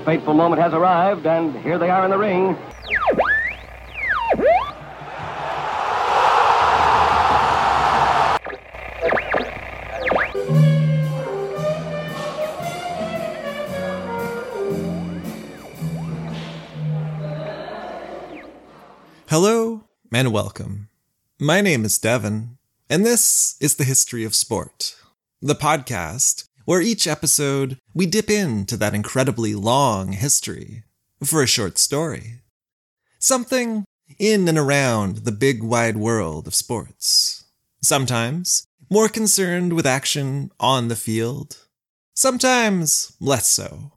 The fateful moment has arrived, and here they are in the ring. Hello and welcome. My name is Devin, and this is the History of Sport, the podcast where each episode we dip into that incredibly long history for a short story. Something in and around the big wide world of sports. Sometimes more concerned with action on the field, sometimes less so.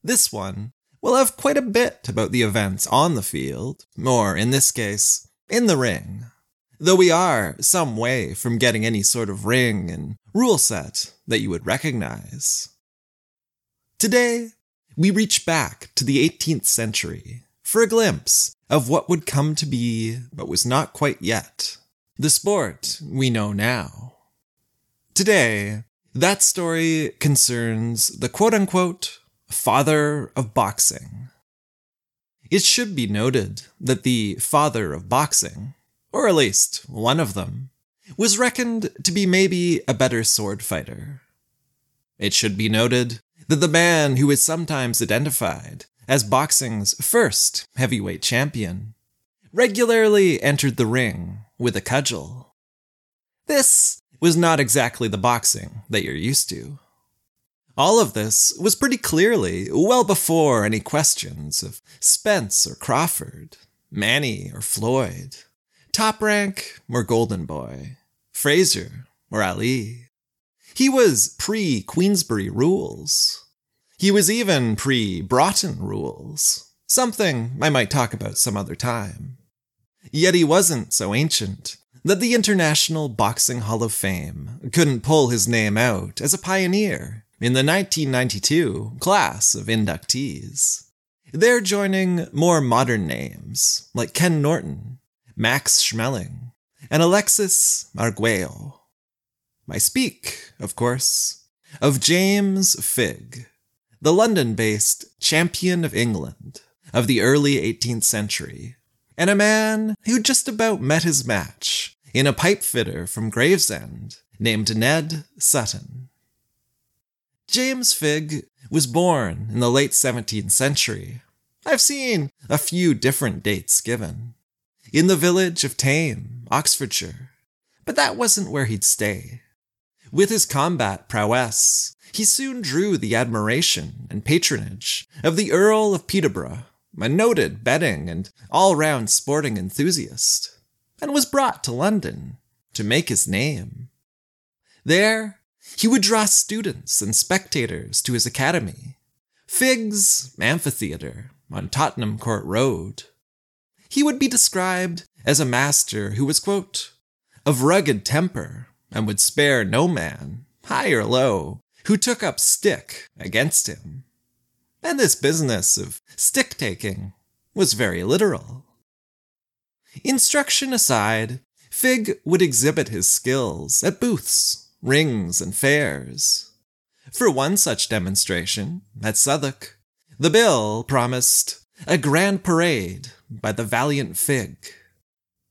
This one will have quite a bit about the events on the field, or in this case, in the ring. Though we are some way from getting any sort of ring and rule set that you would recognize. Today, we reach back to the 18th century for a glimpse of what would come to be, but was not quite yet, the sport we know now. Today, that story concerns the quote unquote father of boxing. It should be noted that the father of boxing, or at least one of them, was reckoned to be maybe a better sword fighter. It should be noted that the man who is sometimes identified as boxing's first heavyweight champion regularly entered the ring with a cudgel. This was not exactly the boxing that you're used to. All of this was pretty clearly well before any questions of Spence or Crawford, Manny or Floyd, Top Rank or Golden Boy, Frazier or Ali. He was pre Queensberry rules. He was even pre Broughton rules, something I might talk about some other time. Yet he wasn't so ancient that the International Boxing Hall of Fame couldn't pull his name out as a pioneer in the 1992 class of inductees. They're joining more modern names like Ken Norton, Max Schmeling, and Alexis Arguello. I speak, of course, of James Figg, the London based champion of England of the early 18th century, and a man who just about met his match in a pipe fitter from Gravesend named Ned Sutton. James Figg was born in the late 17th century. I've seen a few different dates given. In the village of Thame, Oxfordshire. But that wasn't where he'd stay. With his combat prowess, he soon drew the admiration and patronage of the Earl of Peterborough, a noted betting and all round sporting enthusiast, and was brought to London to make his name. There, he would draw students and spectators to his academy, Figg's Amphitheatre on Tottenham Court Road. He would be described as a master who was, quote, of rugged temper and would spare no man, high or low, who took up stick against him. And this business of stick taking was very literal. Instruction aside, Figg would exhibit his skills at booths rings, and fairs. For one such demonstration, at Southwark, the bill promised a grand parade by the valiant Figg.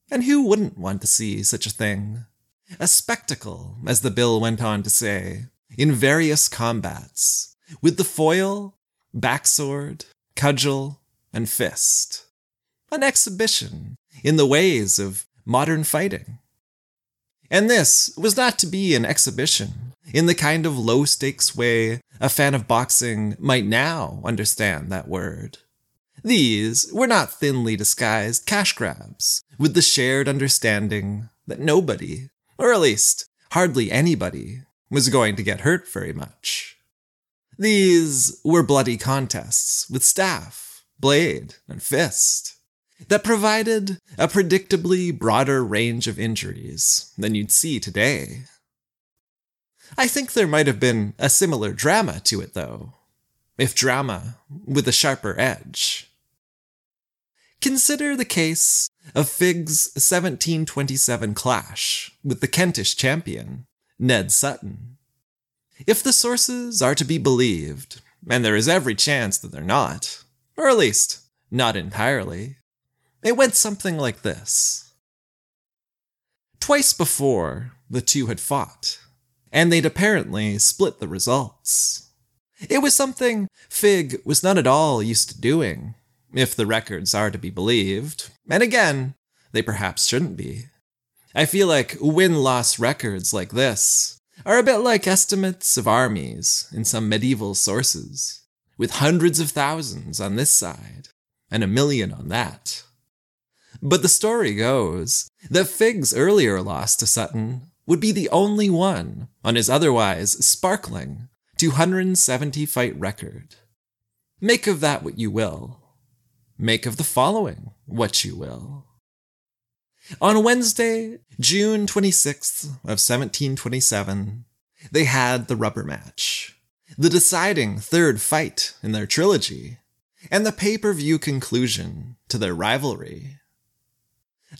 And who wouldn't want to see such a thing? A spectacle, as the bill went on to say, in various combats, with the foil, backsword, cudgel, and fist. An exhibition in the ways of modern fighting. And this was not to be an exhibition in the kind of low stakes way a fan of boxing might now understand that word. These were not thinly disguised cash grabs, with the shared understanding that nobody, or at least hardly anybody, was going to get hurt very much. These were bloody contests with staff, blade, and fist that provided a predictably broader range of injuries than you'd see today. I think there might have been a similar drama to it, though, if drama with a sharper edge. Consider the case of Figg's 1727 clash with the Kentish champion, Ned Sutton. If the sources are to be believed, and there is every chance that they're not, or at least not entirely, it went something like this. Twice before, the two had fought, and they'd apparently split the results. It was something Figg was not at all used to doing, if the records are to be believed, and again, they perhaps shouldn't be. I feel like win loss records like this are a bit like estimates of armies in some medieval sources, with hundreds of thousands on this side and a million on that. But the story goes that Figg's earlier loss to Sutton would be the only one on his otherwise sparkling 270 fight record. Make of that what you will. Make of the following what you will. On Wednesday, June 26th of 1727, they had the rubber match, the deciding third fight in their trilogy, and the pay-per-view conclusion to their rivalry.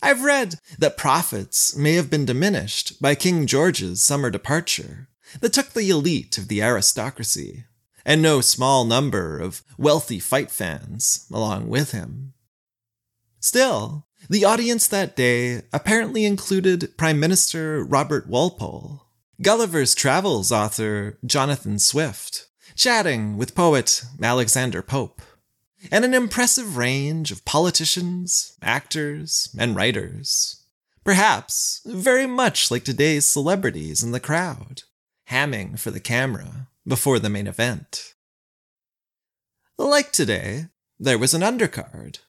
I've read that profits may have been diminished by King George's summer departure that took the elite of the aristocracy, and no small number of wealthy fight fans along with him. Still, the audience that day apparently included Prime Minister Robert Walpole, Gulliver's Travels author Jonathan Swift, chatting with poet Alexander Pope, and an impressive range of politicians, actors, and writers. Perhaps very much like today's celebrities in the crowd, hamming for the camera before the main event. Like today, there was an undercard.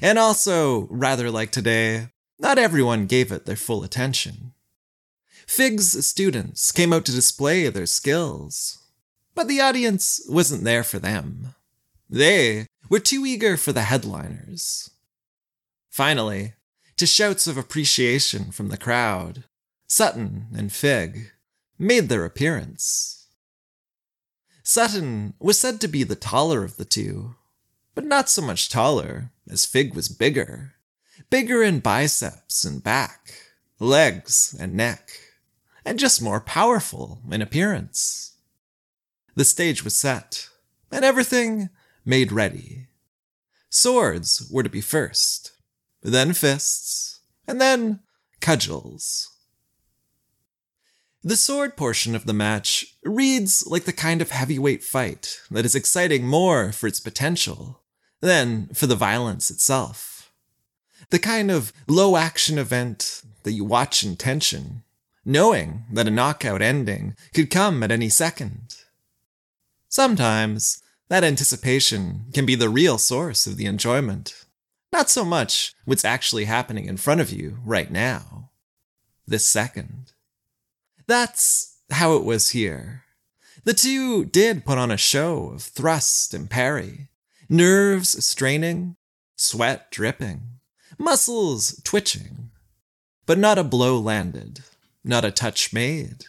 And also, rather like today, not everyone gave it their full attention. Figg's students came out to display their skills, but the audience wasn't there for them. They were too eager for the headliners. Finally, to shouts of appreciation from the crowd, Sutton and Figg made their appearance. Sutton was said to be the taller of the two, but not so much taller as Figg was bigger. Bigger in biceps and back, legs and neck, and just more powerful in appearance. The stage was set, and everything made ready. Swords were to be first, then fists, and then cudgels. The sword portion of the match reads like the kind of heavyweight fight that is exciting more for its potential than for the violence itself. The kind of low action event that you watch in tension, knowing that a knockout ending could come at any second. Sometimes that anticipation can be the real source of the enjoyment, not so much what's actually happening in front of you right now, this second. That's how it was here. The two did put on a show of thrust and parry, nerves straining, sweat dripping, muscles twitching. But not a blow landed, not a touch made.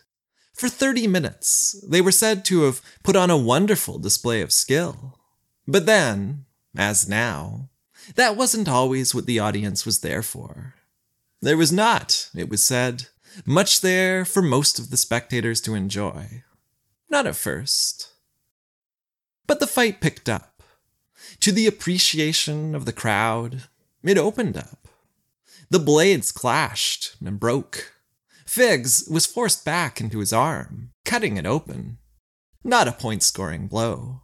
For 30 minutes, they were said to have put on a wonderful display of skill. But then, as now, that wasn't always what the audience was there for. There was not, it was said, much there for most of the spectators to enjoy. Not at first. But the fight picked up. To the appreciation of the crowd, it opened up. The blades clashed and broke. Figs was forced back into his arm, cutting it open. Not a point scoring blow.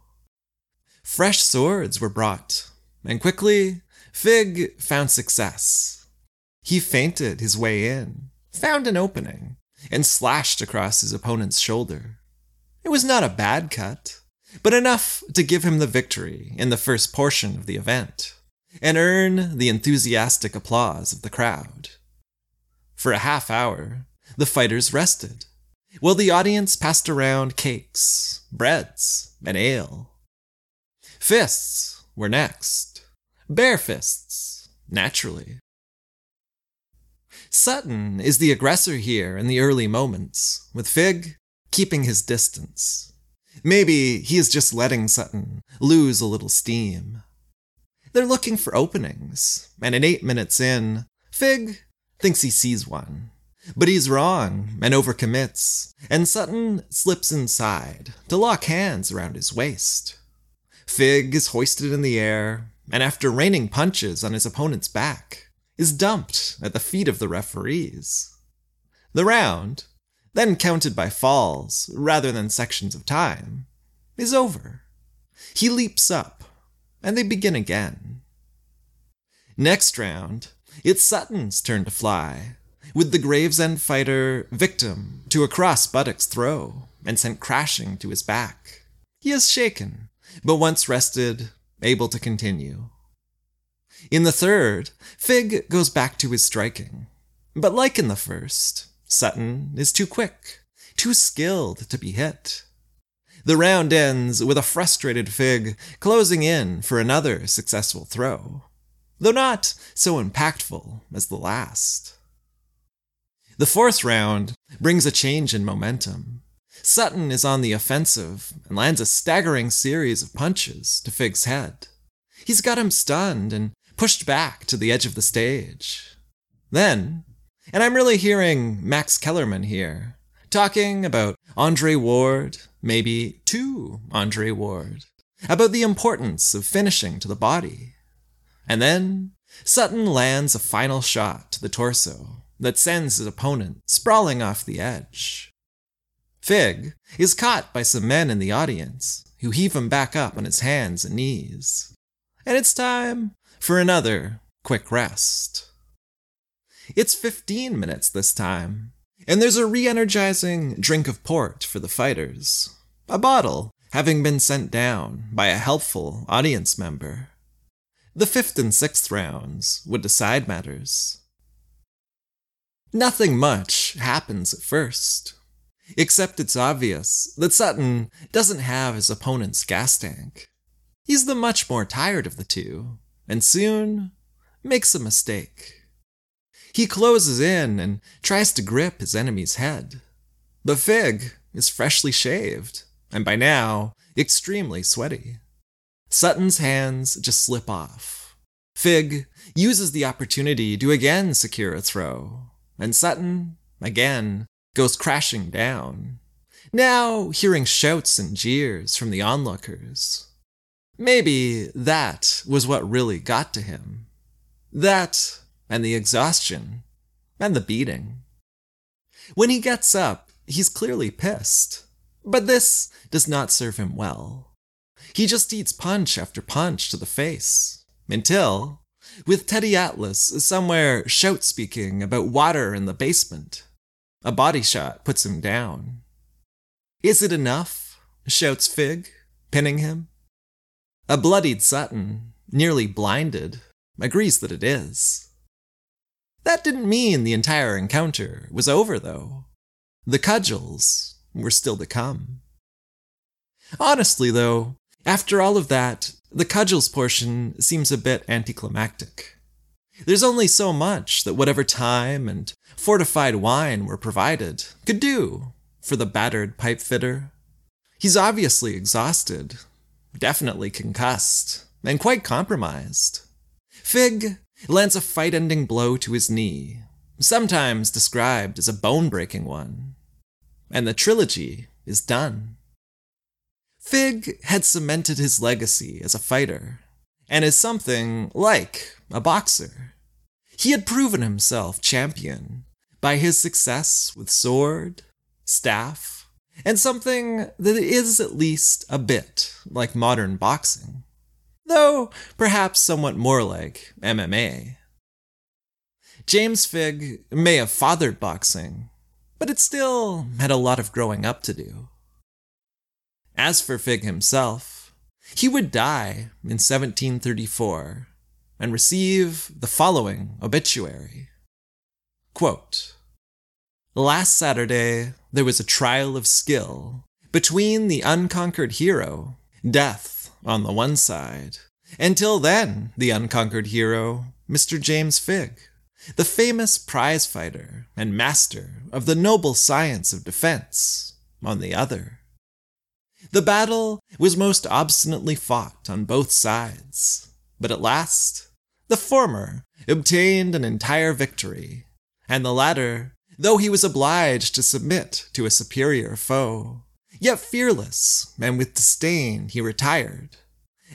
Fresh swords were brought, and quickly Figg found success. He feinted his way in, found an opening, and slashed across his opponent's shoulder. It was not a bad cut, but enough to give him the victory in the first portion of the event and earn the enthusiastic applause of the crowd. For a half hour, the fighters rested, while the audience passed around cakes, breads, and ale. Fists were next. Bare fists, naturally. Sutton is the aggressor here in the early moments, with Figg keeping his distance. Maybe he is just letting Sutton lose a little steam. They're looking for openings, and in eight minutes in, Figg thinks he sees one. But he's wrong and overcommits, and Sutton slips inside to lock hands around his waist. Figg is hoisted in the air, and after raining punches on his opponent's back, is dumped at the feet of the referees. The round, then counted by falls rather than sections of time, is over. He leaps up and they begin again. Next round, it's Sutton's turn to fly, with the Gravesend fighter victim to a cross buttocks throw and sent crashing to his back. He is shaken, but once rested, able to continue. In the third, Figg goes back to his striking. But like in the first, Sutton is too quick, too skilled to be hit. The round ends with a frustrated Figg closing in for another successful throw, though not so impactful as the last. The fourth round brings a change in momentum. Sutton is on the offensive and lands a staggering series of punches to Figg's head. He's got him stunned and pushed back to the edge of the stage. Then, and I'm really hearing Max Kellerman here, talking about Andre Ward, maybe to Andre Ward, about the importance of finishing to the body. And then Sutton lands a final shot to the torso that sends his opponent sprawling off the edge. Figg is caught by some men in the audience who heave him back up on his hands and knees. And it's time for another quick rest. It's 15 minutes this time, and there's a re energizing drink of port for the fighters. A bottle having been sent down by a helpful audience member. The fifth and sixth rounds would decide matters. Nothing much happens at first, except it's obvious that Sutton doesn't have his opponent's gas tank. He's the much more tired of the two, and soon makes a mistake. He closes in and tries to grip his enemy's head. The Figg is freshly shaved, and by now, extremely sweaty. Sutton's hands just slip off. Figg uses the opportunity to again secure a throw, and Sutton, again, goes crashing down. Now hearing shouts and jeers from the onlookers. Maybe that was what really got to him. That and the exhaustion, and the beating. When he gets up, he's clearly pissed. But this does not serve him well. He just eats punch after punch to the face, until, with Teddy Atlas somewhere shout speaking about water in the basement, a body shot puts him down. Is it enough? shouts Figg, pinning him. A bloodied Sutton, nearly blinded, agrees that it is. That didn't mean the entire encounter was over, though. The cudgels were still to come. Honestly, though, after all of that, the cudgels portion seems a bit anticlimactic. There's only so much that whatever time and fortified wine were provided could do for the battered pipe fitter. He's obviously exhausted, definitely concussed, and quite compromised. Figg lands a fight ending blow to his knee, sometimes described as a bone breaking one. And the trilogy is done. Figg had cemented his legacy as a fighter, and as something like a boxer. He had proven himself champion by his success with sword, staff, and something that is at least a bit like modern boxing, though perhaps somewhat more like MMA. James Figg may have fathered boxing, but it still had a lot of growing up to do. As for Figg himself, he would die in 1734 and receive the following obituary. Quote, Last Saturday, there was a trial of skill between the unconquered hero, Death, on the one side, until then, the unconquered hero, Mr. James Figg, the famous prize fighter and master of the noble science of defense, on the other. The battle was most obstinately fought on both sides, but at last, the former obtained an entire victory, and the latter though he was obliged to submit to a superior foe. Yet fearless and with disdain he retired,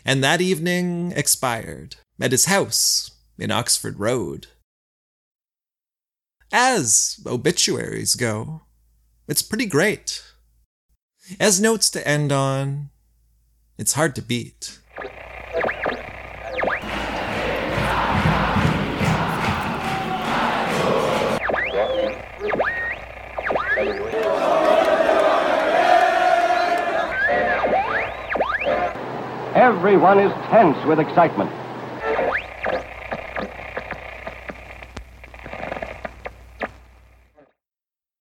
and that evening expired at his house in Oxford Road. As obituaries go, it's pretty great. As notes to end on, it's hard to beat. Everyone is tense with excitement.